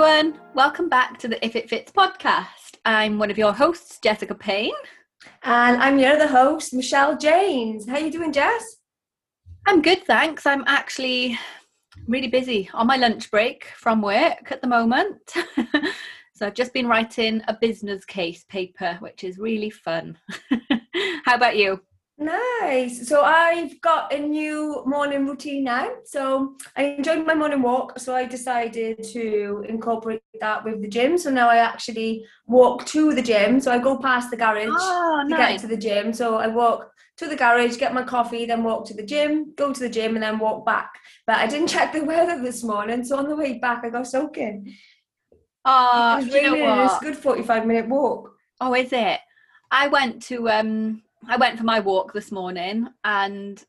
everyone. Welcome back to the If It Fits podcast. I'm one of your hosts, Jessica Payne. And I'm your other host, Michelle James. How are you doing, Jess? I'm good, thanks. I'm actually really busy on my lunch break from work at the moment. so I've just been writing a business case paper, which is really fun. How about you? Nice. So I've got a new morning routine now. So I enjoyed my morning walk. So I decided to incorporate that with the gym. So now I actually walk to the gym. So I go past the garage oh, to nice. get to the gym. So I walk to the garage, get my coffee, then walk to the gym, go to the gym, and then walk back. But I didn't check the weather this morning. So on the way back, I got soaking. Oh, it was you know it's a good 45 minute walk. Oh, is it? I went to um I went for my walk this morning and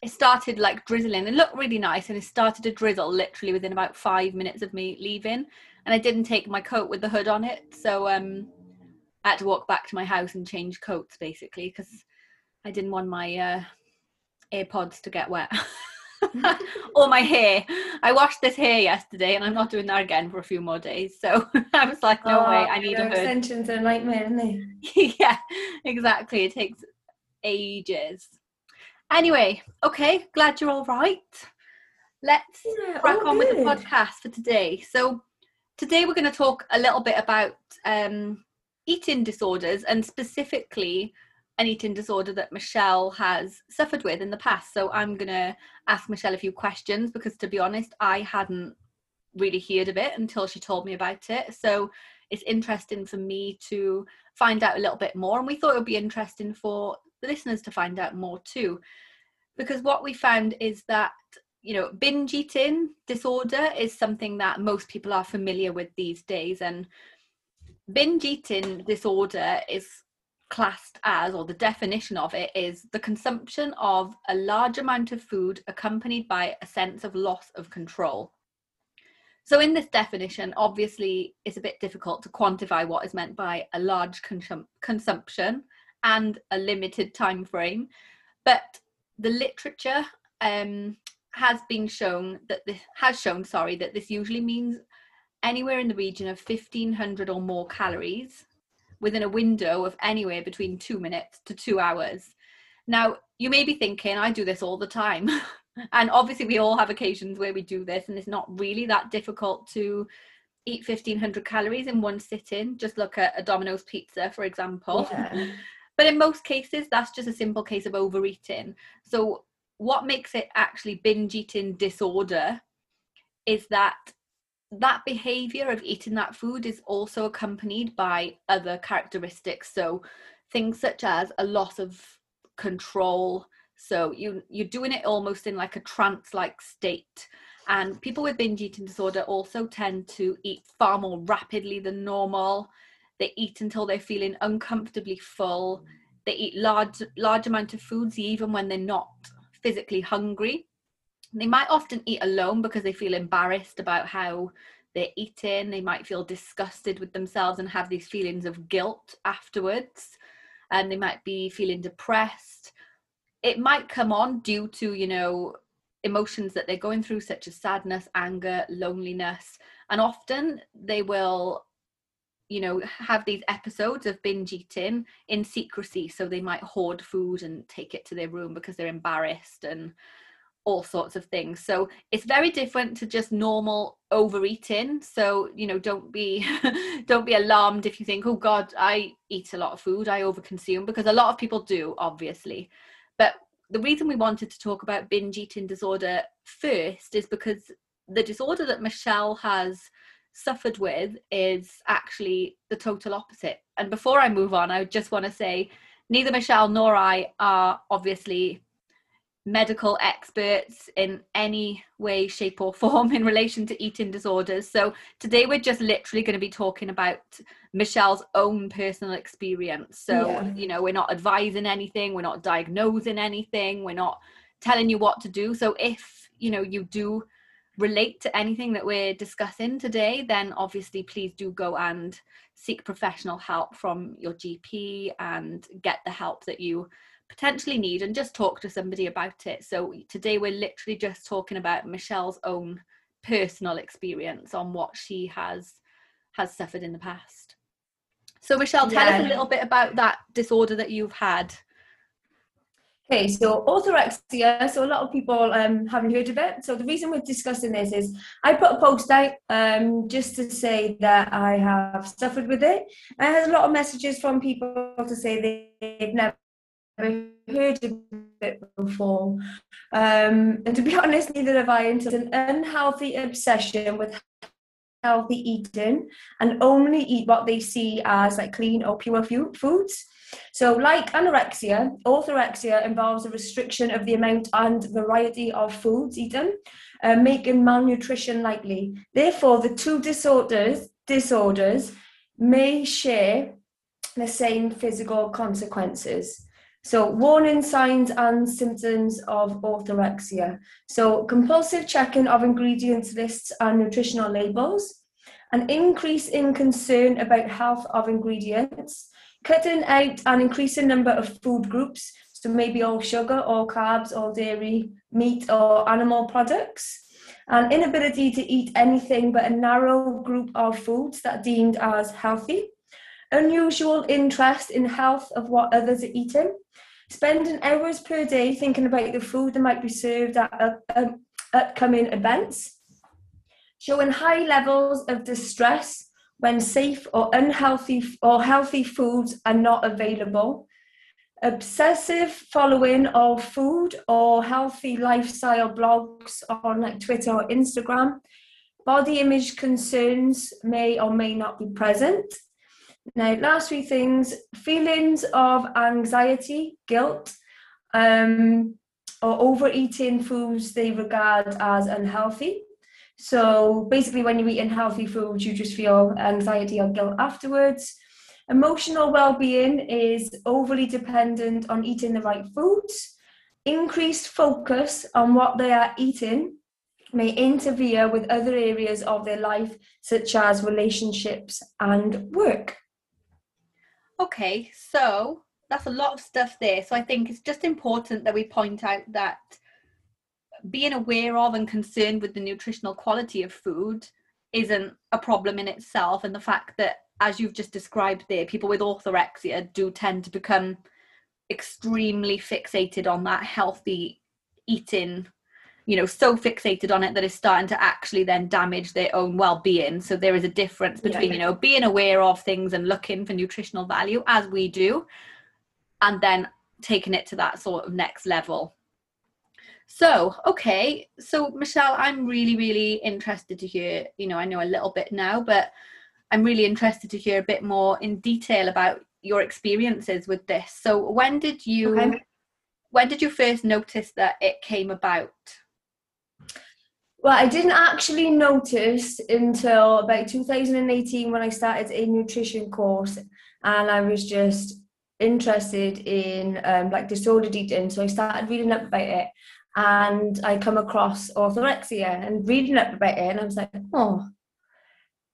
it started like drizzling. It looked really nice and it started to drizzle literally within about five minutes of me leaving. And I didn't take my coat with the hood on it. So um I had to walk back to my house and change coats basically because I didn't want my uh AirPods to get wet. or my hair. I washed this hair yesterday and I'm not doing that again for a few more days. So I was like, no Oh, way, I need a hood. Extensions are a nightmare, aren't they? yeah, exactly. It takes ages. Anyway, okay, glad you're all right. Let's Yeah, crack on with the podcast for today. So, today we're going to talk a little bit about um, eating disorders and specifically an eating disorder that Michelle has suffered with in the past. So, I'm going to ask Michelle a few questions because, to be honest, I hadn't really heard of it until she told me about it. So, it's interesting for me to find out a little bit more. And we thought it would be interesting for the listeners to find out more too. Because what we found is that, you know, binge eating disorder is something that most people are familiar with these days. And binge eating disorder is classed as, or the definition of it is the consumption of a large amount of food accompanied by a sense of loss of control. So, in this definition, obviously, it's a bit difficult to quantify what is meant by a large consum- consumption and a limited time frame. But the literature um, has been shown that this has shown, sorry, that this usually means anywhere in the region of 1500 or more calories within a window of anywhere between two minutes to two hours. Now, you may be thinking, I do this all the time. and obviously, we all have occasions where we do this, and it's not really that difficult to eat 1500 calories in one sitting. Just look at a Domino's pizza, for example. Yeah. But in most cases, that's just a simple case of overeating. So, what makes it actually binge eating disorder is that that behavior of eating that food is also accompanied by other characteristics. So, things such as a loss of control. So, you you're doing it almost in like a trance-like state. And people with binge eating disorder also tend to eat far more rapidly than normal they eat until they're feeling uncomfortably full they eat large large amount of foods even when they're not physically hungry they might often eat alone because they feel embarrassed about how they're eating. They might feel disgusted with themselves and have these feelings of guilt afterwards. And they might be feeling depressed. It might come on due to you know emotions that they're going through such as sadness anger loneliness. And often they will you know have these episodes of binge eating in secrecy. So they might hoard food and take it to their room because they're embarrassed and all sorts of things. So it's very different to just normal overeating. So you know don't be don't be alarmed if you think oh god i eat a lot of food i overconsume because a lot of people do obviously. But the reason we wanted to talk about binge eating disorder first is because the disorder that michelle has suffered with is actually the total opposite. And before I move on, I just want to say neither Michelle nor I are obviously medical experts in any way, shape, or form in relation to eating disorders. So today we're just literally going to be talking about Michelle's own personal experience. So, Yeah. you know, we're not advising anything, we're not diagnosing anything, we're not telling you what to do. So if, you know, you do relate to anything that we're discussing today, then obviously please do go and seek professional help from your GP and get the help that you potentially need and just talk to somebody about it. So today we're literally just talking about Michelle's own personal experience on what she has has suffered in the past. So Michelle, tell yeah. us a little bit about that disorder that you've had. Okay, so orthorexia. So a lot of people um, haven't heard of it. So the reason we're discussing this is I put a post out um, just to say that I have suffered with it. I had a lot of messages from people to say they've never heard of it before. Um, and to be honest, neither have I. It's an unhealthy obsession with healthy eating and only eat what they see as like clean or pure foods. So, like anorexia, orthorexia involves a restriction of the amount and variety of foods eaten, uh, making malnutrition likely. Therefore, the two disorders disorders may share the same physical consequences. So, warning signs and symptoms of orthorexia. So, compulsive checking of ingredients lists and nutritional labels, an increase in concern about health of ingredients, cutting out an increasing number of food groups, so maybe all sugar, all carbs, all dairy, meat, or animal products, and inability to eat anything but a narrow group of foods that are deemed as healthy, unusual interest in health of what others are eating, spending hours per day thinking about the food that might be served at uh, um, upcoming events, showing high levels of distress when safe or unhealthy or healthy foods are not available, obsessive following of food or healthy lifestyle blogs on like Twitter or Instagram, body image concerns may or may not be present. Now, last three things feelings of anxiety, guilt, um, or overeating foods they regard as unhealthy. So basically, when you eat unhealthy foods, you just feel anxiety or guilt afterwards. Emotional well being is overly dependent on eating the right foods. Increased focus on what they are eating may interfere with other areas of their life, such as relationships and work. Okay, so that's a lot of stuff there. So I think it's just important that we point out that being aware of and concerned with the nutritional quality of food isn't a problem in itself and the fact that as you've just described there people with orthorexia do tend to become extremely fixated on that healthy eating you know so fixated on it that it's starting to actually then damage their own well-being so there is a difference between yeah. you know being aware of things and looking for nutritional value as we do and then taking it to that sort of next level so, okay. So, Michelle, I'm really, really interested to hear, you know, I know a little bit now, but I'm really interested to hear a bit more in detail about your experiences with this. So, when did you okay. when did you first notice that it came about? Well, I didn't actually notice until about 2018 when I started a nutrition course and I was just interested in um, like disordered eating. So I started reading up about it and I come across orthorexia and reading up about it, and I was like, oh,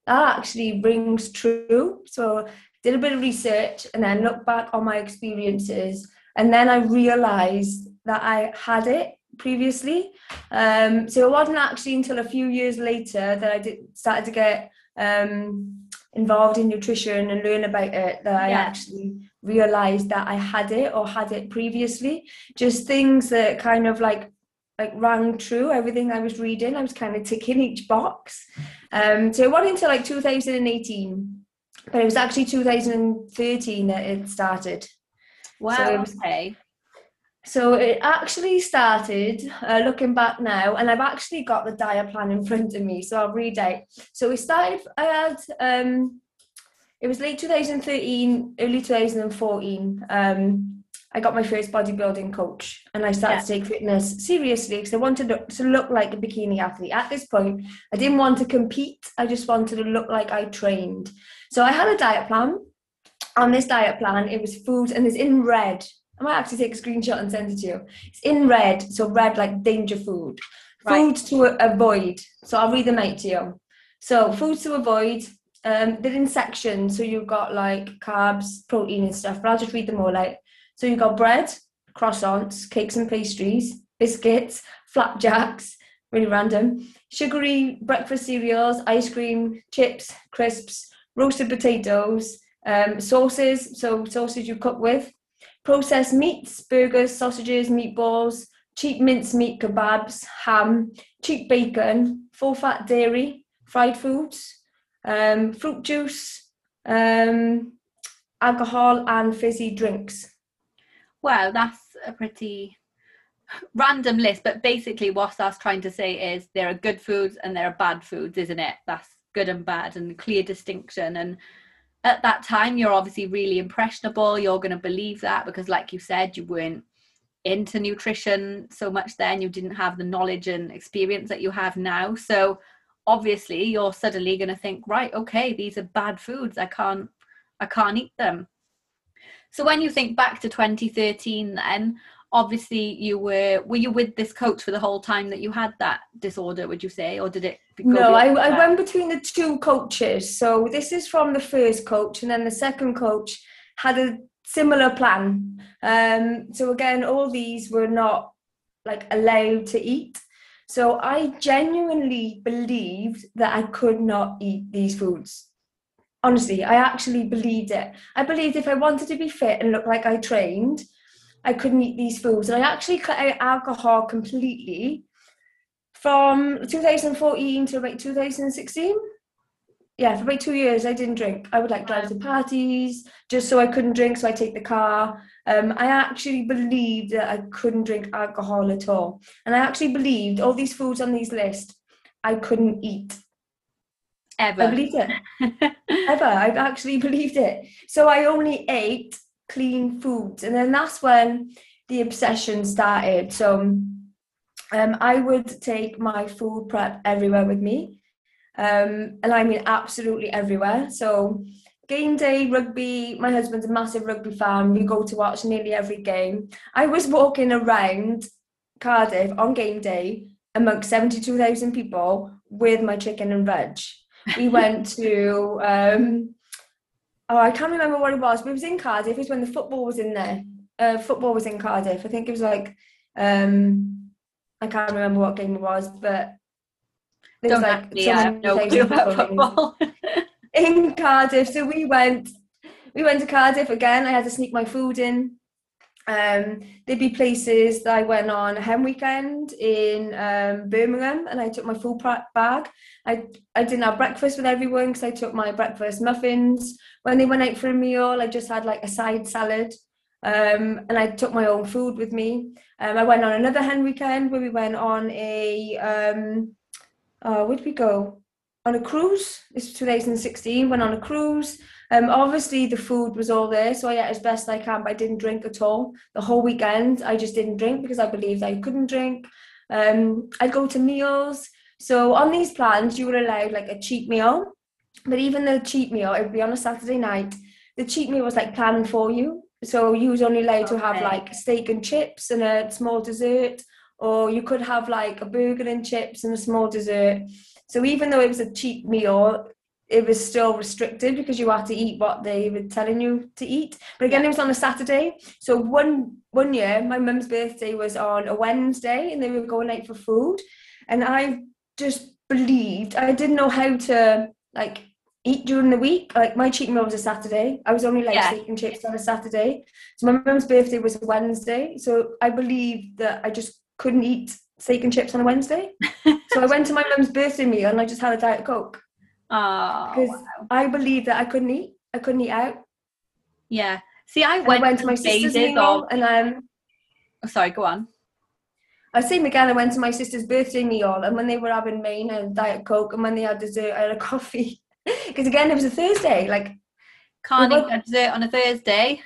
that actually rings true. So did a bit of research and then looked back on my experiences, and then I realised that I had it previously. Um, so it wasn't actually until a few years later that I did started to get um, involved in nutrition and learn about it that I actually realized that I had it or had it previously. Just things that kind of like like rang true. Everything I was reading, I was kind of ticking each box. Um, so it wasn't until like 2018, but it was actually 2013 that it started. Wow. So it was, okay. So it actually started, uh, looking back now, and I've actually got the diet plan in front of me, so I'll read out. So we started, I had, um, it was late 2013, early 2014. Um, I got my first bodybuilding coach and I started yeah. to take fitness seriously because I wanted to look like a bikini athlete. At this point, I didn't want to compete, I just wanted to look like I trained. So I had a diet plan. On this diet plan, it was food and it's in red. I might actually take a screenshot and send it to you. It's in red, so red like danger food. Right. Foods to avoid. So I'll read them out to you. So foods to avoid. Um, they're in sections, so you've got like carbs, protein, and stuff. But I'll just read them all out. So you've got bread, croissants, cakes and pastries, biscuits, flapjacks, really random. Sugary breakfast cereals, ice cream, chips, crisps, roasted potatoes, um, sauces, so sausage you cook with, processed meats, burgers, sausages, meatballs, cheap mince meat kebabs, ham, cheap bacon, full fat dairy, fried foods, um, fruit juice, um, alcohol, and fizzy drinks. Well, that's a pretty random list, but basically, what that's trying to say is there are good foods and there are bad foods, isn't it? That's good and bad and clear distinction. And at that time, you're obviously really impressionable. You're going to believe that because, like you said, you weren't into nutrition so much then, you didn't have the knowledge and experience that you have now. So, obviously, you're suddenly going to think, right, okay, these are bad foods. I can't, I can't eat them. So when you think back to 2013, then obviously you were were you with this coach for the whole time that you had that disorder would you say? Or did it no I, I went between the two coaches. So this is from the first coach and then the second coach had a similar plan. Um so again all these were not like allowed to eat. So i genuinely believed that i could not eat these foods. Honestly i actually believed it. I believed if i wanted to be fit and look like i trained I couldn't eat these foods. And I actually cut out alcohol completely from 2014 to about 2016. Yeah, for about two years I didn't drink. I would like drive to parties just so I couldn't drink, so I take the car. Um, I actually believed that I couldn't drink alcohol at all. And I actually believed all these foods on these lists I couldn't eat. Ever. I believed it. Ever. I've actually believed it. So I only ate clean foods. And then that's when the obsession started. So um, I would take my food prep everywhere with me. Um, and I mean absolutely everywhere. So game day, rugby, my husband's a massive rugby fan. We go to watch nearly every game. I was walking around Cardiff on game day amongst 72,000 people with my chicken and veg. We went to um, oh, I can't remember what it was, but it was in Cardiff. It was when the football was in there. Uh, football was in Cardiff. I think it was like, um, I can't remember what game it was, but there was like so many no clue about football. in Cardiff. So we went, we went to Cardiff again. I had to sneak my food in. Um, there'd be places that I went on a hen weekend in um, Birmingham, and I took my full bag. I I didn't have breakfast with everyone because I took my breakfast muffins. When they went out for a meal, I just had like a side salad, um, and I took my own food with me. Um, I went on another hen weekend where we went on a uh, where did we go? On a cruise. This was 2016. Went on a cruise. Um, obviously, the food was all there, so I ate as best I can, but I didn't drink at all. The whole weekend, I just didn't drink because I believed I couldn't drink. Um, I'd go to meals. So on these plans, you were allowed like a cheap meal, but even the cheap meal, it would be on a Saturday night. The cheap meal was like planned for you. So you was only allowed okay. to have like steak and chips and a small dessert, or you could have like a burger and chips and a small dessert. So even though it was a cheap meal, it was still restricted because you had to eat what they were telling you to eat. But again, it was on a Saturday. So one one year, my mum's birthday was on a Wednesday, and they were going out for food, and I just believed I didn't know how to like eat during the week. Like my cheat meal was a Saturday. I was only like yeah. steak and chips on a Saturday. So my mum's birthday was a Wednesday. So I believed that I just couldn't eat steak and chips on a Wednesday. so I went to my mum's birthday meal and I just had a diet coke. Oh, because wow. I believed that I couldn't eat. I couldn't eat out. Yeah. See, I went, I went to my sister's meal, and um. Oh, sorry, go on. I see again. I went to my sister's birthday meal, and when they were having main and diet coke, and when they had dessert, I had a coffee. Because again, it was a Thursday. Like, can't eat a dessert on a Thursday.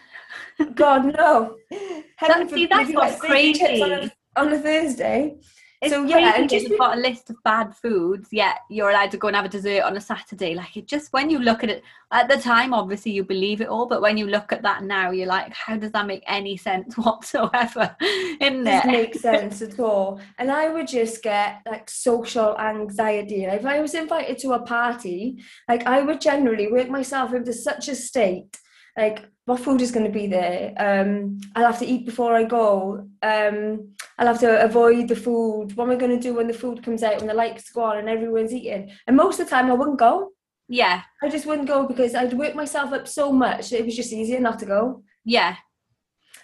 God no. That, see, that's what's crazy. On a, on a Thursday. It's so yeah, and just you've got a list of bad foods, yet you're allowed to go and have a dessert on a Saturday. Like it just when you look at it at the time, obviously you believe it all, but when you look at that now, you're like, how does that make any sense whatsoever? In it makes sense at all. And I would just get like social anxiety. Like, if I was invited to a party, like I would generally work myself into such a state like what food is going to be there. Um, I'll have to eat before I go. Um, I'll have to avoid the food. What am I going to do when the food comes out, when the lights go on and everyone's eating? And most of the time, I wouldn't go. Yeah. I just wouldn't go because I'd work myself up so much. It was just easier not to go. Yeah.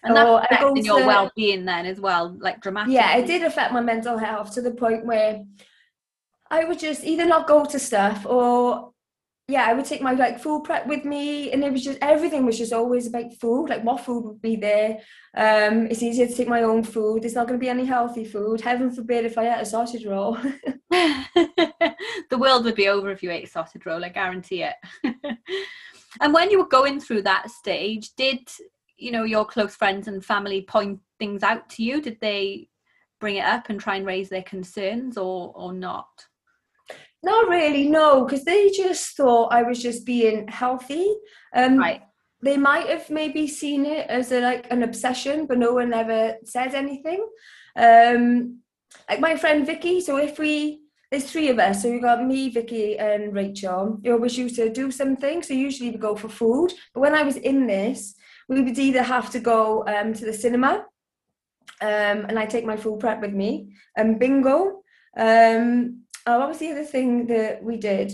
And that's affecting your well-being then as well, like dramatically. Yeah, it did affect my mental health to the point where I would just either not go to stuff or yeah, I would take my like food prep with me and it was just everything was just always about food, like what food would be there. Um it's easier to take my own food. There's not gonna be any healthy food. Heaven forbid if I ate a sausage roll. the world would be over if you ate a sausage roll, I guarantee it. and when you were going through that stage, did you know your close friends and family point things out to you? Did they bring it up and try and raise their concerns or or not? Not really, no, because they just thought I was just being healthy. Um Right. they might have maybe seen it as a like an obsession, but no one ever said anything. Um, like my friend Vicky. So if we there's three of us, so we got me, Vicky, and Rachel. We always used to do something. So usually we go for food. But when I was in this, we would either have to go um, to the cinema, um, and I take my food prep with me, and bingo. Um, oh, what was the other thing that we did?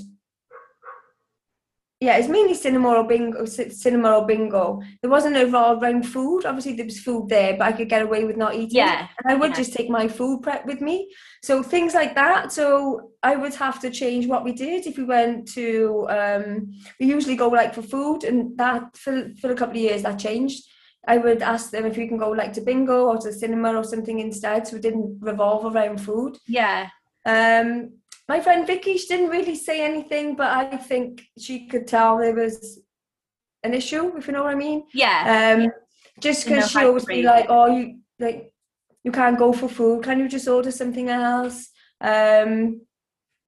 yeah, it's mainly cinema or bingo. Cinema or bingo. There wasn't a lot around food. Obviously, there was food there, but I could get away with not eating. Yeah. and I would yeah. just take my food prep with me. So things like that. So I would have to change what we did if we went to. Um, we usually go like for food, and that for for a couple of years that changed. I would ask them if we can go like to bingo or to cinema or something instead, so it didn't revolve around food. Yeah. Um, my friend Vicky, she didn't really say anything, but I think she could tell there was an issue, if you know what I mean. Yeah. Um, just because she always be like, "Oh, you like, you can't go for food. Can you just order something else?" Um,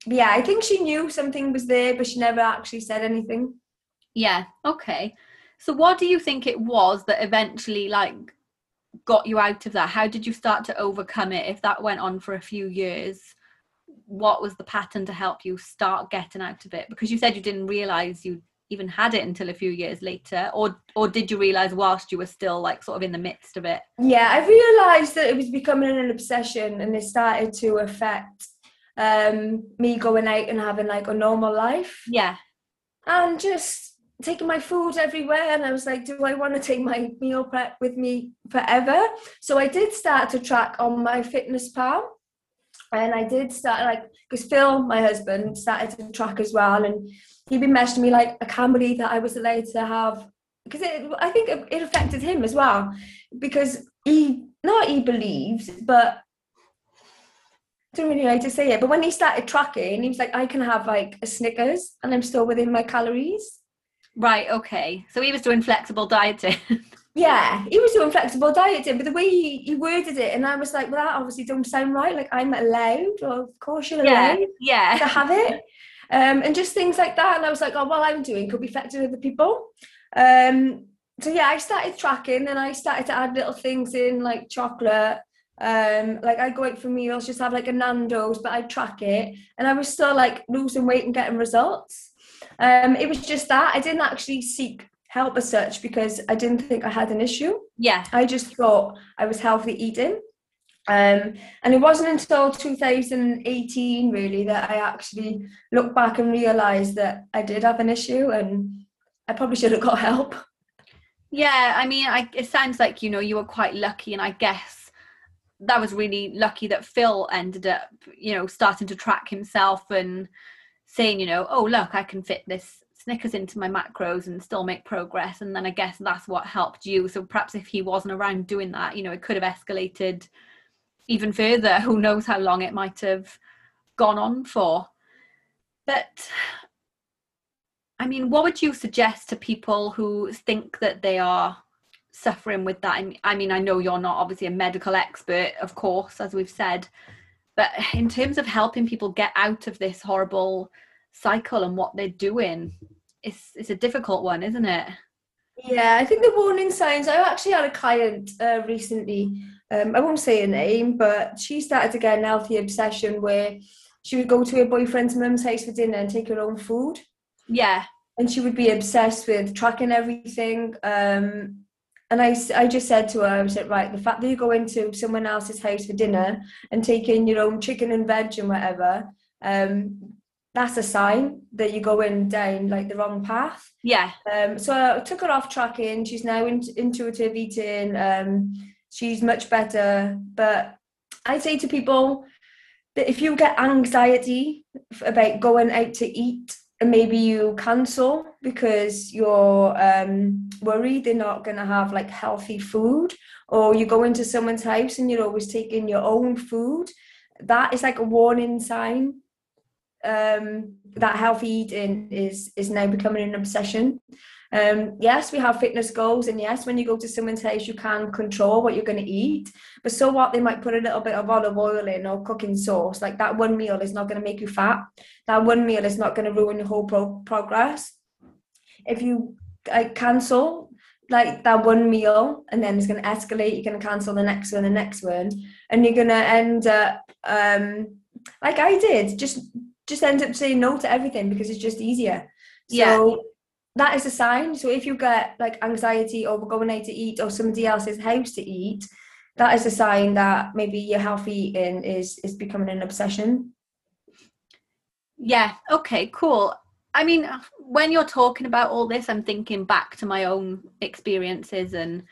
yeah, I think she knew something was there, but she never actually said anything. Yeah. Okay. So what do you think it was that eventually like got you out of that? How did you start to overcome it if that went on for a few years? What was the pattern to help you start getting out of it? Because you said you didn't realize you even had it until a few years later or or did you realize whilst you were still like sort of in the midst of it? Yeah, I realised that it was becoming an obsession, and it started to affect um, me going out and having like a normal life. Yeah. and just taking my food everywhere and i was like do i want to take my meal prep with me forever so i did start to track on MyFitnessPal and i did start like because phil my husband started to track as well and he'd been messaging me like i can't believe that i was allowed to have because i think it, affected him as well because he not he believes but I don't really know how to say it, but when he started tracking, he was like, I can have like a Snickers and I'm still within my calories. Right, okay. So he was doing flexible dieting. Yeah, he was doing flexible dieting, but the way he, he worded it, and I was like, well, that obviously don't sound right. Like, I'm allowed, or of course you're yeah. allowed to Yeah. have it. Um, and just things like that. And I was like, oh, what I'm doing could be affecting other people. Um, so yeah, I started tracking and I started to add little things in like chocolate. Um, like I go out for meals, just have like a Nando's, but I'd track it, and I was still like losing weight and getting results. Um, it was just that I didn't actually seek help as such because I didn't think I had an issue. Yeah. I just thought I was healthy eating. Um, and it wasn't until 2018 really that I actually looked back and realised that I did have an issue and I probably should have got help. Yeah, I mean, I, it sounds like you know you were quite lucky, and I guess that was really lucky that Phil ended up, you know, starting to track himself and saying, you know, oh look, I can fit this Snickers into my macros and still make progress. And then I guess that's what helped you. So perhaps if he wasn't around doing that, you know, it could have escalated even further. Who knows how long it might have gone on for. But I mean, what would you suggest to people who think that they are suffering with that? I mean, I know you're not obviously a medical expert, of course, as we've said, but in terms of helping people get out of this horrible cycle and what they're doing, it's it's a difficult one, isn't it? Yeah, I think the warning signs. I actually had a client uh, recently. Um, I won't say her name, but she started to get an healthy obsession where she would go to her boyfriend's mum's house for dinner and take her own food. Yeah, and she would be obsessed with tracking everything. Um, and I, I just said to her, I said, right, the fact that you go into someone else's house for dinner and take in your own chicken and veg and whatever, um, that's a sign that you're going down like the wrong path. Yeah. Um, so I took her off tracking. She's now in, intuitive eating. Um, she's much better. But I say to people that if you get anxiety about going out to eat and maybe you cancel because you're um, worried they're not going to have like healthy food, or you go into someone's house and you're always taking your own food, that is like a warning sign um, that healthy eating is is now becoming an obsession. Um, yes, we have fitness goals, and yes, when you go to someone's house, you can control what you're going to eat. But so what? They might put a little bit of olive oil in or cooking sauce. Like that one meal is not going to make you fat. That one meal is not going to ruin your whole pro- progress. If you like cancel like that one meal, and then it's going to escalate, you're going to cancel the next one, the next one, and you're going to end up um, like I did, just just end up saying no to everything because it's just easier. So Yeah. that is a sign. So if you get like anxiety over going out to eat or somebody else's house to eat, that is a sign that maybe your healthy eating is is becoming an obsession. Yeah. Okay. Cool. I mean, when you're talking about all this, I'm thinking back to my own experiences, and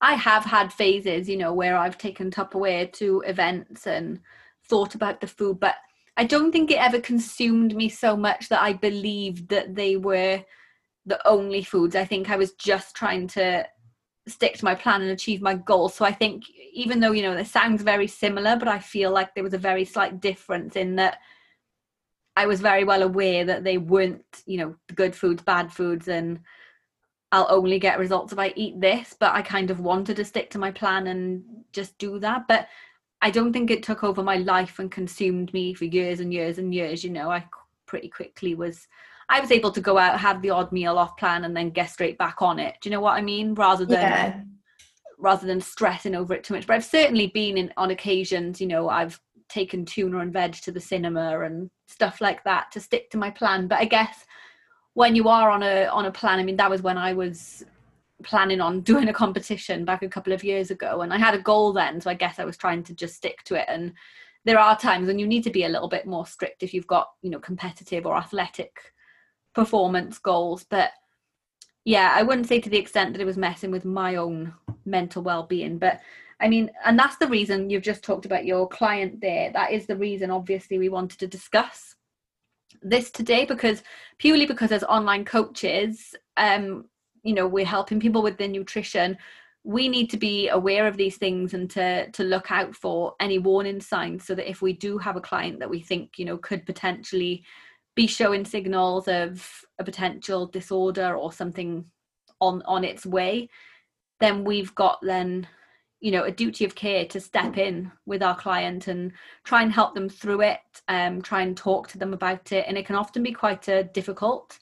I have had phases, you know, where I've taken Tupperware to events and thought about the food, but I don't think it ever consumed me so much that I believed that they were the only foods. I think I was just trying to stick to my plan and achieve my goal. So I think even though, you know, it sounds very similar, but I feel like there was a very slight difference in that I was very well aware that they weren't, you know, good foods, bad foods, and I'll only get results if I eat this. But I kind of wanted to stick to my plan and just do that. But I don't think it took over my life and consumed me for years and years and years. You know, I pretty quickly was. I was able to go out, have the odd meal off plan, and then get straight back on it. Do you know what I mean? Rather than Yeah. rather than stressing over it too much. But I've certainly been in on occasions, you know, I've taken tuna and veg to the cinema and stuff like that to stick to my plan. But I guess when you are on a on a plan, I mean that was when I was planning on doing a competition back a couple of years ago and I had a goal then, so I guess I was trying to just stick to it. And there are times when you need to be a little bit more strict if you've got, you know, competitive or athletic performance goals, but yeah, I wouldn't say to the extent that it was messing with my own mental well-being, but I mean, and that's the reason you've just talked about your client there. That is the reason, obviously, we wanted to discuss this today because purely because as online coaches, um, you know, we're helping people with their nutrition. We need to be aware of these things and to to look out for any warning signs so that if we do have a client that we think, you know, could potentially be showing signals of a potential disorder or something on on its way, then we've got then you know a duty of care to step in with our client and try and help them through it um try and talk to them about it and it can often be quite a difficult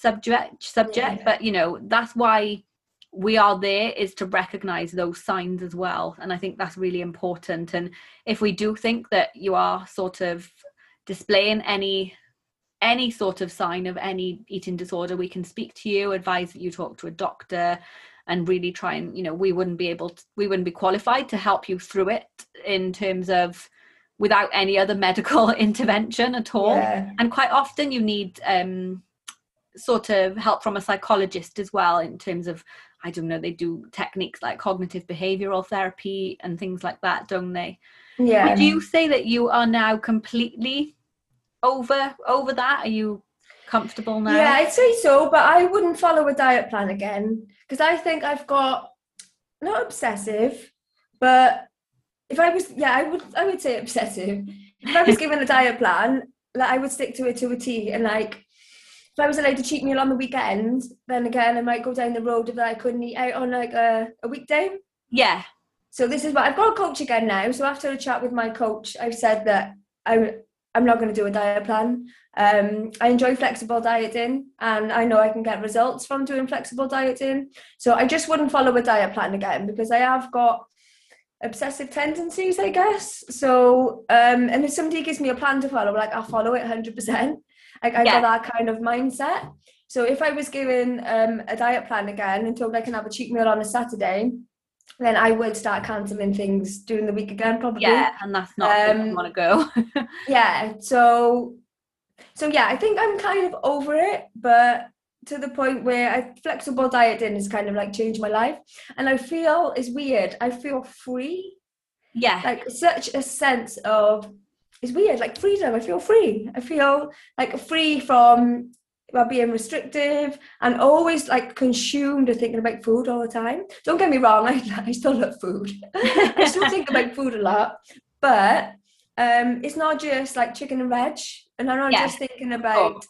subject subject Yeah. but you know that's why we are there is to recognize those signs as well and i think that's really important and if we do think that you are sort of displaying any any sort of sign of any eating disorder we can speak to you advise that you talk to a doctor and really try and you know we wouldn't be able to we wouldn't be qualified to help you through it in terms of without any other medical intervention at all Yeah. and quite often you need um sort of help from a psychologist as well in terms of i don't know they do techniques like cognitive behavioral therapy and things like that don't they Yeah. would you say that you are now completely over over that are you comfortable now Yeah, I'd say so, but I wouldn't follow a diet plan again because I think I've got not obsessive, but if I was, yeah, I would, I would say obsessive. If I was given a diet plan, like I would stick to it to a T, and like I was allowed to cheat meal on the weekend, then again I might go down the road of that I couldn't eat out on like a, a weekday. yeah So this is what I've got a coach again now. So after a chat with my coach, I've said that I I'm not going to do a diet plan. Um, I enjoy flexible dieting, and I know I can get results from doing flexible dieting. So I just wouldn't follow a diet plan again because I have got obsessive tendencies, I guess. So um, and if somebody gives me a plan to follow, like I'll follow it hundred percent. Like I Yeah. got that kind of mindset. So if I was given um, a diet plan again and told I can have a cheat meal on a Saturday, then I would start cancelling things during the week again, probably. Yeah, and that's not where Um, want to go. Yeah. So, so yeah, I think I'm kind of over it, but to the point where I, flexible dieting has kind of like changed my life, and I feel it's weird. I feel free, yeah, like such a sense of it's weird, like freedom. I feel free. I feel like free from being restrictive and always like consumed and thinking about food all the time. Don't get me wrong, I, I still love food. I still think about food a lot, but um, it's not just like chicken and veg, and I'm not Yeah. just thinking about.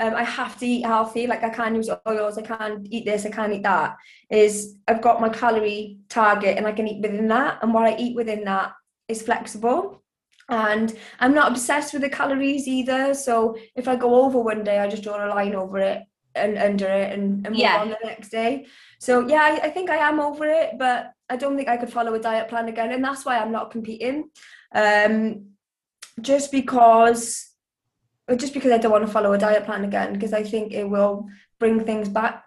Um, I have to eat healthy. Like I can't use oils. I can't eat this. I can't eat that. Is I've got my calorie target, and I can eat within that. And what I eat within that is flexible. And I'm not obsessed with the calories either. So if I go over one day, I just draw a line over it and under it and, and move Yeah. on the next day. So yeah, I, I think I am over it, but I don't think I could follow a diet plan again, and that's why I'm not competing. Um, just because, just because I don't want to follow a diet plan again, because I think it will bring things back.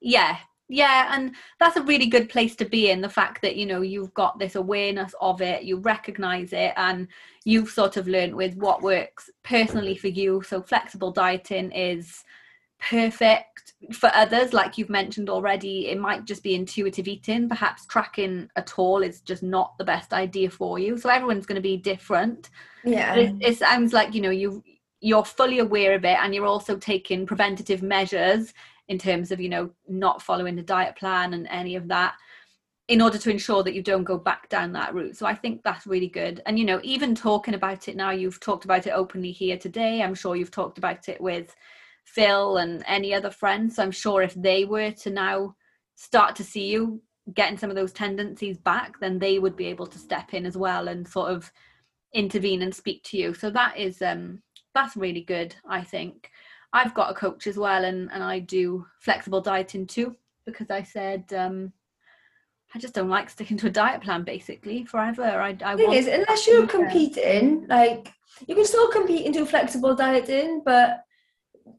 yeah yeah and that's a really good place to be in the fact that you know you've got this awareness of it you recognize it and you've sort of learned with what works personally for you. So flexible dieting is perfect for others like you've mentioned already. It might just be intuitive eating. Perhaps tracking at all is just not the best idea for you. So everyone's going to be different. Yeah, it, it sounds like you know you you're fully aware of it and you're also taking preventative measures in terms of you know not following the diet plan and any of that in order to ensure that you don't go back down that route. So i think that's really good. And you know even talking about it now you've talked about it openly here today. I'm sure you've talked about it with phil and any other friends. So i'm sure if they were to now start to see you getting some of those tendencies back then they would be able to step in as well and sort of intervene and speak to you. So that is um that's really good i think i've got a coach as well and and i do flexible dieting too because i said um i just don't like sticking to a diet plan basically forever i, I the thing is, unless you're competing, like you can still compete and do flexible dieting, but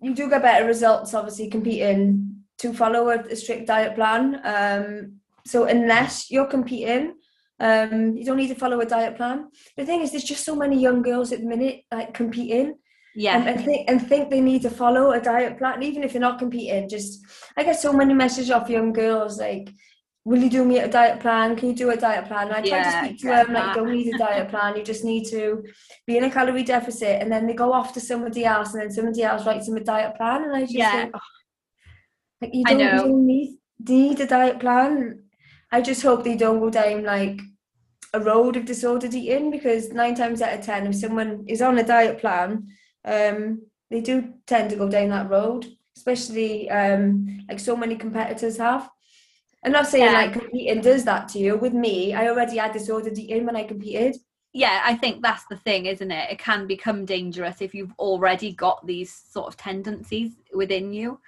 you do get better results obviously competing to follow a, a strict diet plan. Um, so unless you're competing, um, you don't need to follow a diet plan. The thing is, there's just so many young girls at the minute like competing yeah and, and think and think they need to follow a diet plan, even if you're not competing. Just I get so many messages off young girls like. Will you do me a diet plan? Can you do a diet plan? And I try Yeah, to speak to them like, that. you don't need a diet plan. You just need to be in a calorie deficit, and then they go off to somebody else, and then somebody else writes them a diet plan, and I just Yeah. think, oh, like you don't, you don't need need a diet plan. I just hope they don't go down like a road of disordered eating because nine times out of ten, if someone is on a diet plan, um, they do tend to go down that road, especially um, like so many competitors have. I'm not saying Yeah. like competing does that to you. With me, I already had disordered eating when I competed. yeah i think that's the thing isn't it it can become dangerous if you've already got these sort of tendencies within you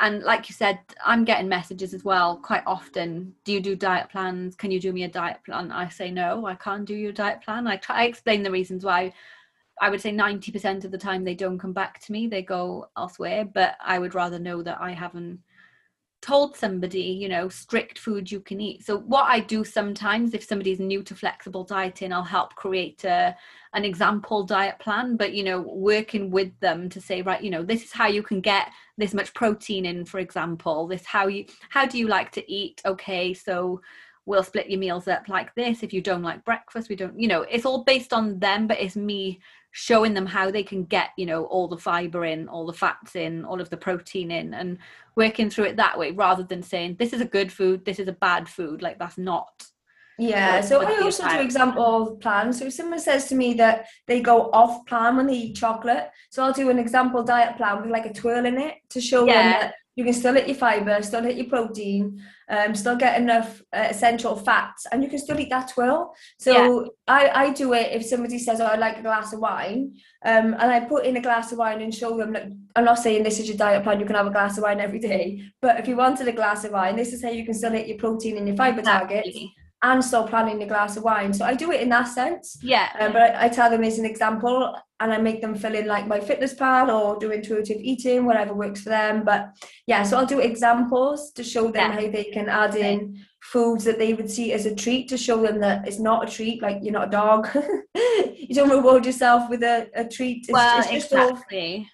and like you said i'm getting messages as well quite often do you do diet plans can you do me a diet plan i say no i can't do your diet plan i try I explain the reasons why i would say 90% of the time they don't come back to me they go elsewhere but i would rather know that i haven't told somebody, you know, strict food you can eat. So what I do sometimes if somebody's new to flexible dieting, I'll help create a an example diet plan, but you know, working with them to say, right, you know, this is how you can get this much protein in, for example. This how you how do you like to eat? Okay, so we'll split your meals up like this. If you don't like breakfast, we don't, you know, it's all based on them, but it's me showing them how they can get, you know, all the fiber in, all the fats in, all of the protein in, and working through it that way rather than saying this is a good food, this is a bad food. Like that's not. Yeah, so I also do example plans. So if someone says to me that they go off plan when they eat chocolate, so I'll do an example diet plan with like a twirl in it to show them Yeah. that you can still hit your fiber, still hit your protein, um, still get enough uh, essential fats, and you can still eat that twirl. So I, I do it if somebody says, "Oh, I'd like a glass of wine," um, and I put in a glass of wine and show them that I'm not saying this is your diet plan. You can have a glass of wine every day, but if you wanted a glass of wine, this is how you can still hit your protein and your fiber Exactly. And still planning a glass of wine. So I do it in that sense. Yeah. Um, but I, I tell them as an example and I make them fill in like MyFitnessPal or do intuitive eating, whatever works for them. But yeah, so I'll do examples to show them Yeah. how they can add in foods that they would see as a treat to show them that it's not a treat, like you're not a dog. you don't reward yourself with a, a treat. It's, well, it's just all exactly.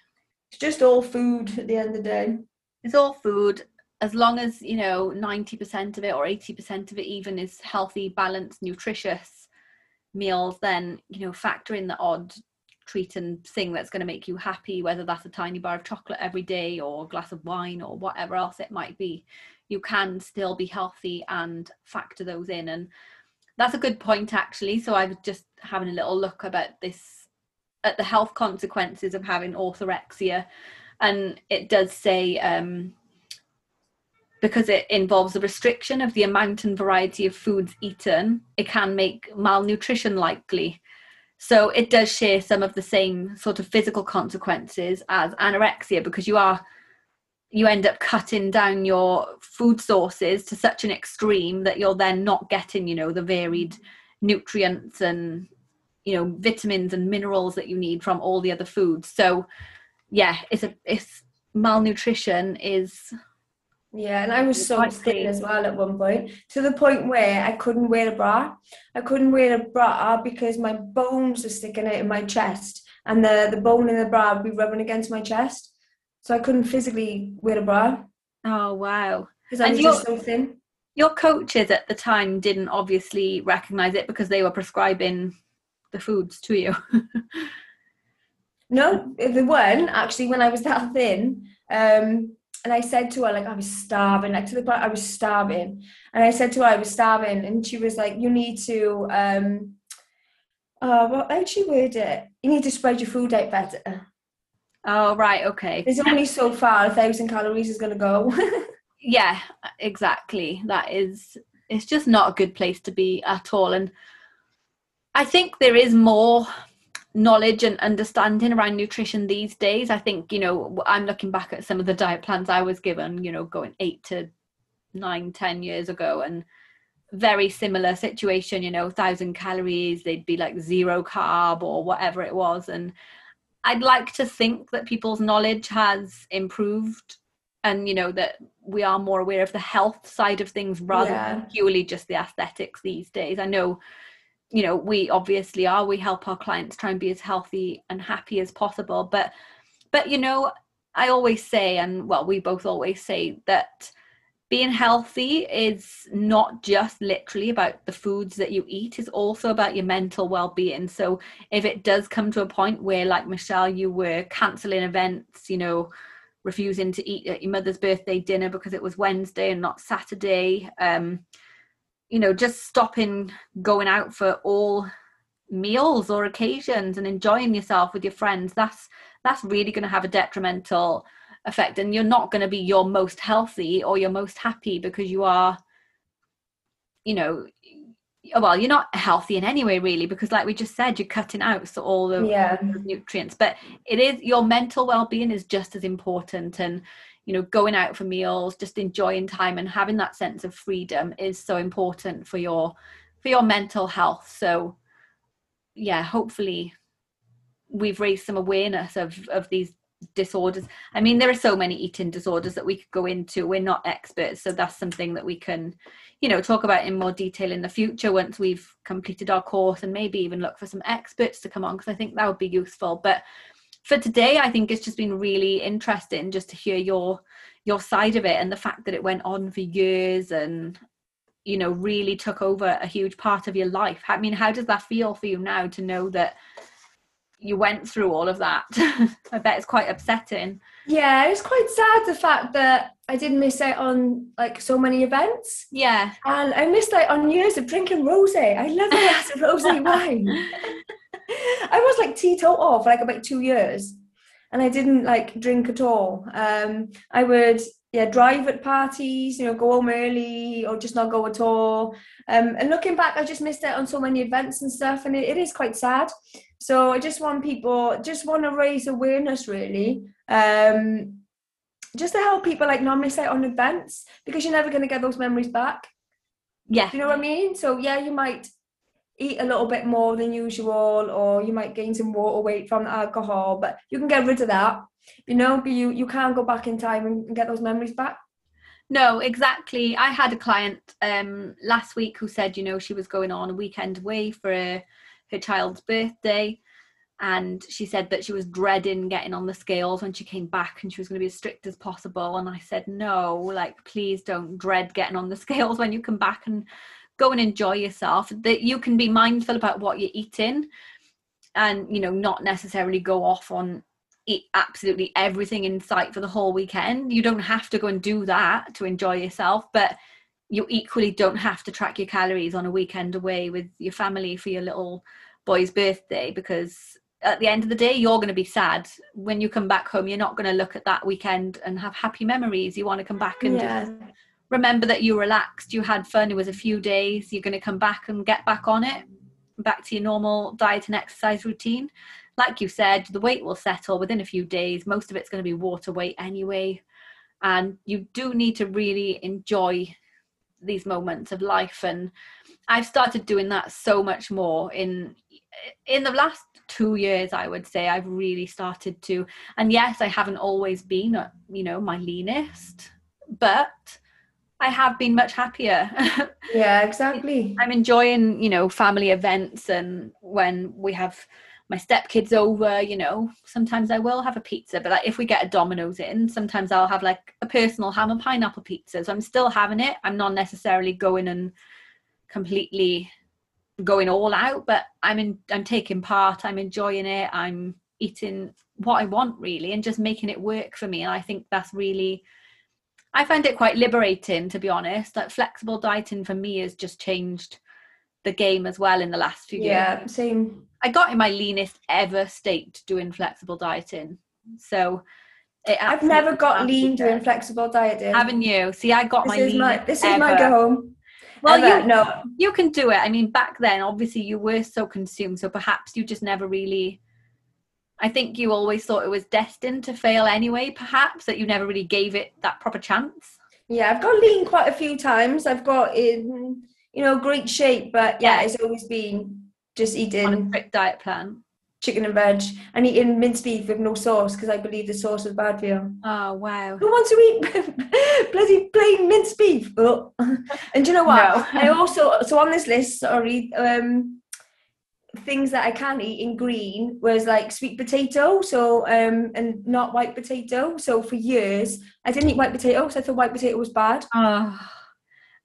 it's just all food at the end of the day. It's all food. As long as you know ninety percent of it or eighty percent of it even is healthy, balanced, nutritious meals, then you know factor in the odd treat and thing that's going to make you happy, whether that's a tiny bar of chocolate every day or a glass of wine or whatever else it might be. You can still be healthy and factor those in, and that's a good point actually. So I was just having a little look about this at the health consequences of having orthorexia, and it does say. Um, because it involves the restriction of the amount and variety of foods eaten, it can make malnutrition likely. So it does share some of the same sort of physical consequences as anorexia because you are you end up cutting down your food sources to such an extreme that you're then not getting, you know, the varied nutrients and you know vitamins and minerals that you need from all the other foods. So yeah, it's a it's malnutrition is Yeah, and I was so thin as well at one point, to the point where I couldn't wear a bra. I couldn't wear a bra because my bones were sticking out in my chest, and the, the bone in the bra would be rubbing against my chest. So I couldn't physically wear a bra oh wow. because I And was just so thin. your coaches at the time didn't obviously recognize it because they were prescribing the foods to you. No, the one actually when I was that thin, um, and I said to her like I was starving, like to the point I was starving, and I said to her I was starving, and she was like, "You need to, um, uh, what how'd she word it? You need to spread your food out better. oh right, okay. There's only so far a thousand calories is gonna go. Yeah, exactly. That is it's just not a good place to be at all and I think there is more knowledge and understanding around nutrition these days. I think, you know, I'm looking back at some of the diet plans I was given, you know, going 8 to nine, ten years ago and very similar situation, you know, thousand calories, they'd be like zero carb or whatever it was. And I'd like to think that people's knowledge has improved and, you know, that we are more aware of the health side of things rather Yeah. than purely just the aesthetics these days. I know, you know, we obviously are, we help our clients try and be as healthy and happy as possible. But, but, you know, I always say, and well, we both always say that being healthy is not just literally about the foods that you eat it's also about your mental well-being so if it does come to a point where like michelle you were cancelling events you know refusing to eat at your mother's birthday dinner because it was wednesday and not saturday um you know just stopping going out for all meals or occasions and enjoying yourself with your friends that's that's really going to have a detrimental effect and you're not going to be your most healthy or your most happy because you are you know well you're not healthy in any way really because like we just said you're cutting out so all the yeah. the nutrients but it is your mental well-being is just as important and you know going out for meals just enjoying time and having that sense of freedom is so important for your for your mental health. So yeah hopefully we've raised some awareness of of these disorders. I mean there are so many eating disorders that we could go into. We're not experts so that's something that we can you know talk about in more detail in the future once we've completed our course and maybe even look for some experts to come on because i think that would be useful. But for today i think it's just been really interesting just to hear your your side of it and the fact that it went on for years and you know really took over a huge part of your life i mean how does that feel for you now to know that you went through all of that i bet it's quite upsetting Yeah, it's quite sad the fact that I didn't miss out on like so many events. yeah And I missed out on years of drinking rosé. I love a glass of rosé wine. I was like teetotal for like about two years, and I didn't like drink at all. Um, I would yeah drive at parties, you know, go home early or just not go at all. Um, and looking back, I just missed out on so many events and stuff, and it, it is quite sad. So I just want people, just want to raise awareness really. Um, just to help people like not miss out on events because you're never going to get those memories back. Yeah. Do you know what I mean? So yeah, you might eat a little bit more than usual, or you might gain some water weight from the alcohol, but you can get rid of that. You know, but you you can't go back in time and get those memories back. No, exactly. I had a client um, last week who said, you know, she was going on a weekend away for a, her child's birthday. And she said that she was dreading getting on the scales when she came back and she was going to be as strict as possible. And I said, no, like, please don't dread getting on the scales when you come back and go and enjoy yourself. That you can be mindful about what you're eating and, you know, not necessarily go off on eat absolutely everything in sight for the whole weekend. You don't have to go and do that to enjoy yourself, but you equally don't have to track your calories on a weekend away with your family for your little boy's birthday because at the end of the day you're going to be sad when you come back home you're not going to look at that weekend and have happy memories you want to come back and yeah. Remember that you relaxed you had fun it was a few days you're going to come back and get back on it back to your normal diet and exercise routine like you said, the weight will settle within a few days. Most of it's going to be water weight anyway. And you do need to really enjoy these moments of life. And I've started doing that so much more in in the last two years i would say i've really started to and yes i haven't always been you know my leanest but i have been much happier yeah exactly i'm enjoying you know family events and when we have my stepkids over, you know, sometimes I will have a pizza, but like if we get a Domino's in, sometimes I'll have like a personal ham and pineapple pizza. So I'm still having it. I'm not necessarily going and completely going all out, but I'm in I'm taking part, I'm enjoying it, I'm eating what I want really and just making it work for me. And I think that's really I find it quite liberating to be honest. That flexible dieting for me has just changed the game as well in the last few yeah, years. Yeah, same. I got in my leanest ever state doing flexible dieting. So I've never got lean doing flexible dieting. Haven't you? See, I got this my is my this ever. is my go home. Well, ever. you know, you can do it. I mean, back then, obviously, you were so consumed, so perhaps you just never really. I think you always thought it was destined to fail anyway. Perhaps that you never really gave it that proper chance. Yeah, I've got lean quite a few times. I've got in you know, great shape. But yeah, it's always been just eating on a strict diet plan. Chicken and veg and eating minced beef with no sauce because I believe the sauce was bad for you. Oh wow! Who wants to eat bloody plain minced beef? Oh. and you know what? No. I also so on this list, sorry, um, things that I can eat in green was like sweet potato, so um, and not white potato. So for years, I didn't eat white potato because I thought white potato was bad. Oh.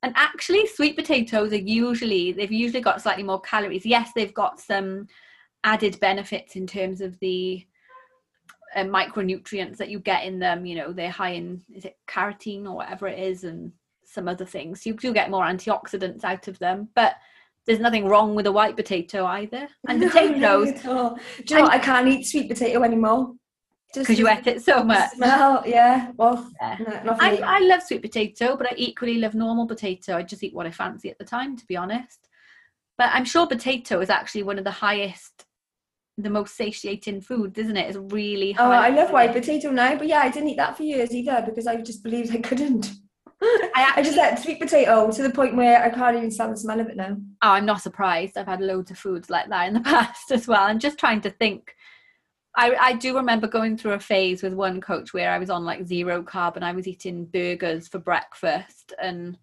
And actually, sweet potatoes are usually, they've usually got slightly more calories. Yes, they've got some added benefits in terms of the uh, micronutrients that you get in them. You know, they're high in, is it carotene or whatever it is, and some other things. You do get more antioxidants out of them. But there's nothing wrong with a white potato either. And potatoes. No, do you know what? I can't eat sweet potato anymore because you ate it so much. Smell, yeah. Well, yeah. No, I, I love sweet potato, but I equally love normal potato. I just eat what I fancy at the time, to be honest. But I'm sure potato is actually one of the highest, the most satiating foods, isn't it? It's really. Oh, I love white potato now, but yeah, I didn't eat that for years either because I just believed I couldn't. I, I just had sweet potato to the point where I can't even stand the smell of it now. Oh, I'm not surprised. I've had loads of foods like that in the past as well. I'm just trying to think I, I do remember going through a phase with one coach where I was on like zero carb and I was eating burgers for breakfast. And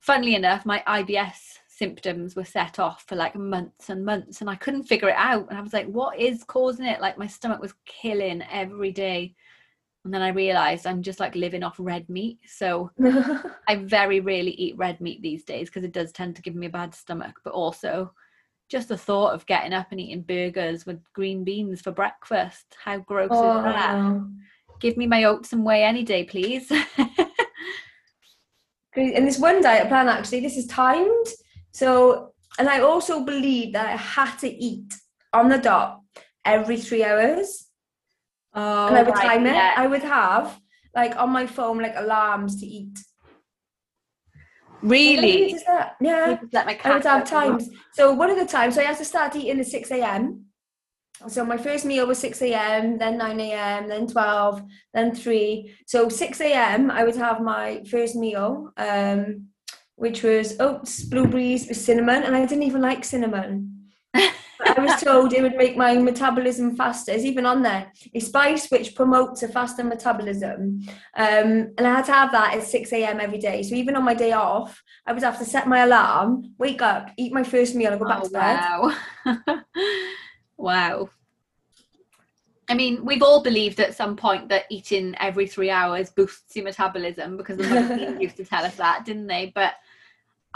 funnily enough, my IBS symptoms were set off for like months and months and I couldn't figure it out. And I was like, what is causing it? Like my stomach was killing every day. And then I realized I'm just like living off red meat. So I very rarely eat red meat these days because it does tend to give me a bad stomach. But also, just the thought of getting up and eating burgers with green beans for breakfast. How gross oh. is that? Oh. Give me my oats and whey any day, please. and this one diet plan, actually, this is timed. So, and I also believe that I had to eat on the dot every three hours. Oh, and I would right, time it. Yeah. I would have like on my phone like alarms to eat Really? Yeah. Let my I would have times. So one of the times, so I had to start eating at 6 a.m. So my first meal was 6 a.m., then 9 a.m., then 12, then 3. So 6 a.m. I would have my first meal. Um, which was oats, blueberries with cinnamon, and I didn't even like cinnamon. Was told it would make my metabolism faster. It's even on there. A spice which promotes a faster metabolism. Um, and I had to have that at 6 a.m. every day. So even on my day off, I would have to set my alarm, wake up, eat my first meal, and go back Oh, to bed. wow. wow. I mean, we've all believed at some point that eating every three hours boosts your metabolism because the magazine used to tell us that, didn't they? But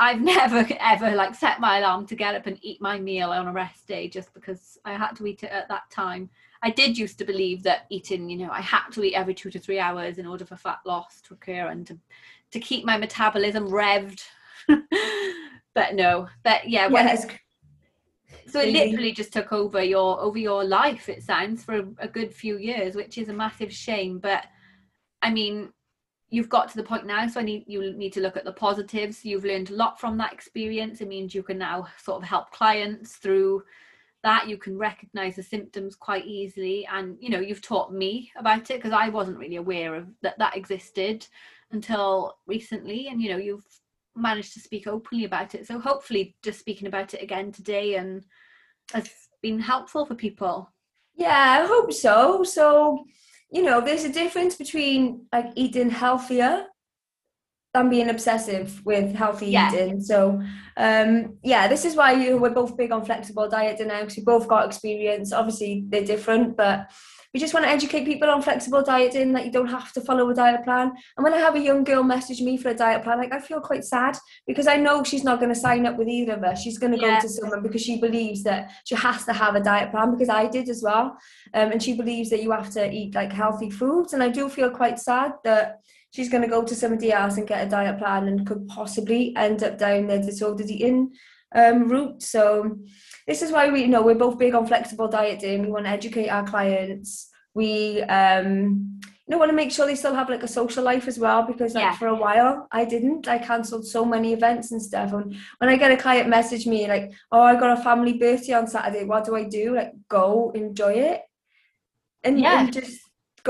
I've never ever like set my alarm to get up and eat my meal on a rest day just because I had to eat it at that time. I did used to believe that eating, you know, I had to eat every two to three hours in order for fat loss to occur and to to keep my metabolism revved. but no, but yeah, when Yes. so it literally just took over your over your life. It sounds for a, a good few years, which is a massive shame. But I mean, you've got to the point now, so I need you need to look at the positives. You've learned a lot from that experience. It means you can now sort of help clients through that. You can recognize the symptoms quite easily, and you know you've taught me about it because I wasn't really aware of that that existed until recently. And you know you've managed to speak openly about it. So hopefully, just speaking about it again today and has been helpful for people. Yeah, I hope so. So, you know, there's a difference between like eating healthier than being obsessive with healthy Yeah. eating. So, um, yeah, this is why you we're both big on flexible dieting now because we both got experience. Obviously, they're different, but we just want to educate people on flexible dieting that you don't have to follow a diet plan. And when I have a young girl message me for a diet plan, like I feel quite sad because I know she's not going to sign up with either of us. She's going to Yeah. go to someone because she believes that she has to have a diet plan because I did as well. Um, and she believes that you have to eat like healthy foods. And I do feel quite sad that she's going to go to somebody else and get a diet plan and could possibly end up down the disordered eating um, route. So this is why we you know we're both big on flexible dieting. We want to educate our clients. We um, you know want to make sure they still have like a social life as well because like Yeah. for a while I didn't. I cancelled so many events and stuff. And when I get a client message me like, "Oh, I got a family birthday on Saturday. What do I do?" Like, go enjoy it, and, Yeah. and just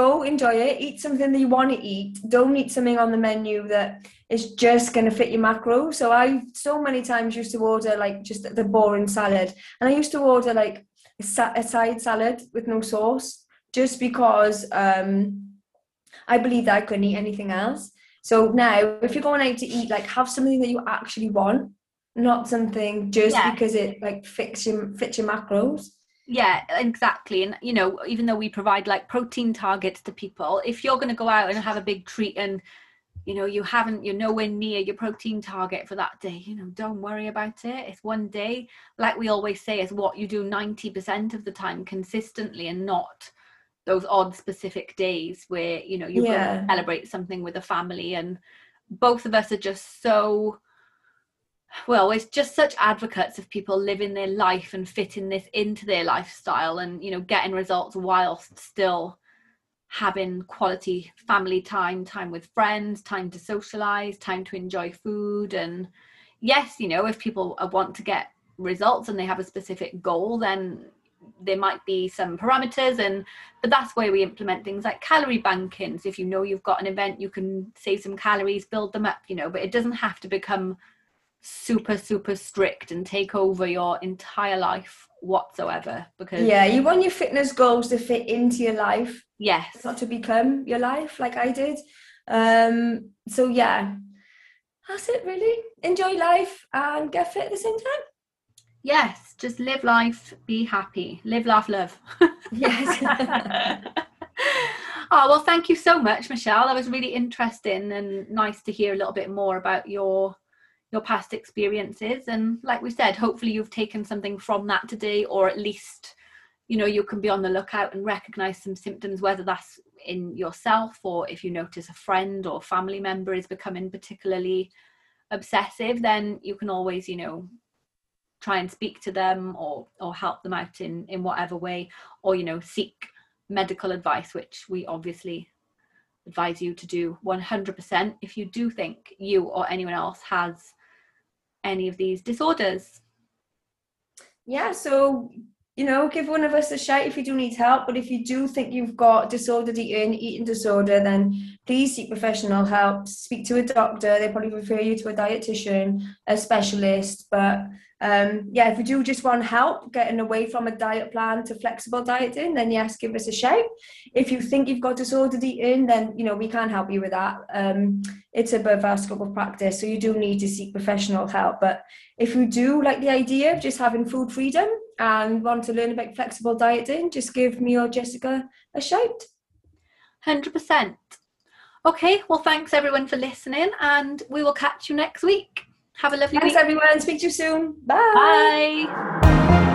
go enjoy it. Eat something that you want to eat. Don't eat something on the menu that is just going to fit your macros. So I so many times used to order like just the boring salad, and I used to order like a, sa- a side salad with no sauce just because um, I believe that I couldn't eat anything else. So now, if you're going out to eat, like have something that you actually want, not something just Yeah. because it like fits your fits your macros. Yeah, exactly. And you know, even though we provide like protein targets to people, if you're going to go out and have a big treat and you know you haven't you're nowhere near your protein target for that day you know don't worry about it. It's one day. Like we always say it's what you do 90% of the time consistently and not those odd specific days where you know you're Yeah. celebrate something with a family. And both of us are just so well it's just such advocates of people living their life and fitting this into their lifestyle and you know getting results whilst still having quality family time time with friends time to socialize time to enjoy food. And yes you know if people want to get results and they have a specific goal then there might be some parameters. And but that's where we implement things like calorie banking. So if you know you've got an event you can save some calories build them up you know but it doesn't have to become super super strict and take over your entire life whatsoever because Yeah, you want your fitness goals to fit into your life, yes not to become your life like I did. Um, so yeah, that's it really. Enjoy life and get fit at the same time. yes just live life be happy live laugh love Yes. oh well thank you so much michelle that was really interesting and nice to hear a little bit more about your your past experiences. And like we said hopefully you've taken something from that today or at least you know you can be on the lookout and recognize some symptoms whether that's in yourself or if you notice a friend or family member is becoming particularly obsessive then you can always you know try and speak to them or or help them out in in whatever way or you know seek medical advice which we obviously advise you to do 100% if you do think you or anyone else has any of these disorders yeah, so you know, give one of us a shout if you do need help. But if you do think you've got disordered eating, eating disorder, then please seek professional help. Speak to a doctor. They probably refer you to a dietitian, a specialist. But um, yeah, if you do just want help getting away from a diet plan to flexible dieting, then yes, give us a shout. If you think you've got disordered eating, then you know we can help you with that. Um, it's above our scope of practice, so you do need to seek professional help. But if you do like the idea of just having food freedom and want to learn about flexible dieting, just give me or Jessica a shout. Hundred percent. Okay, well, thanks everyone for listening, and we will catch you next week. Have a lovely Thanks, week. everyone. Speak to you soon. Bye. Bye.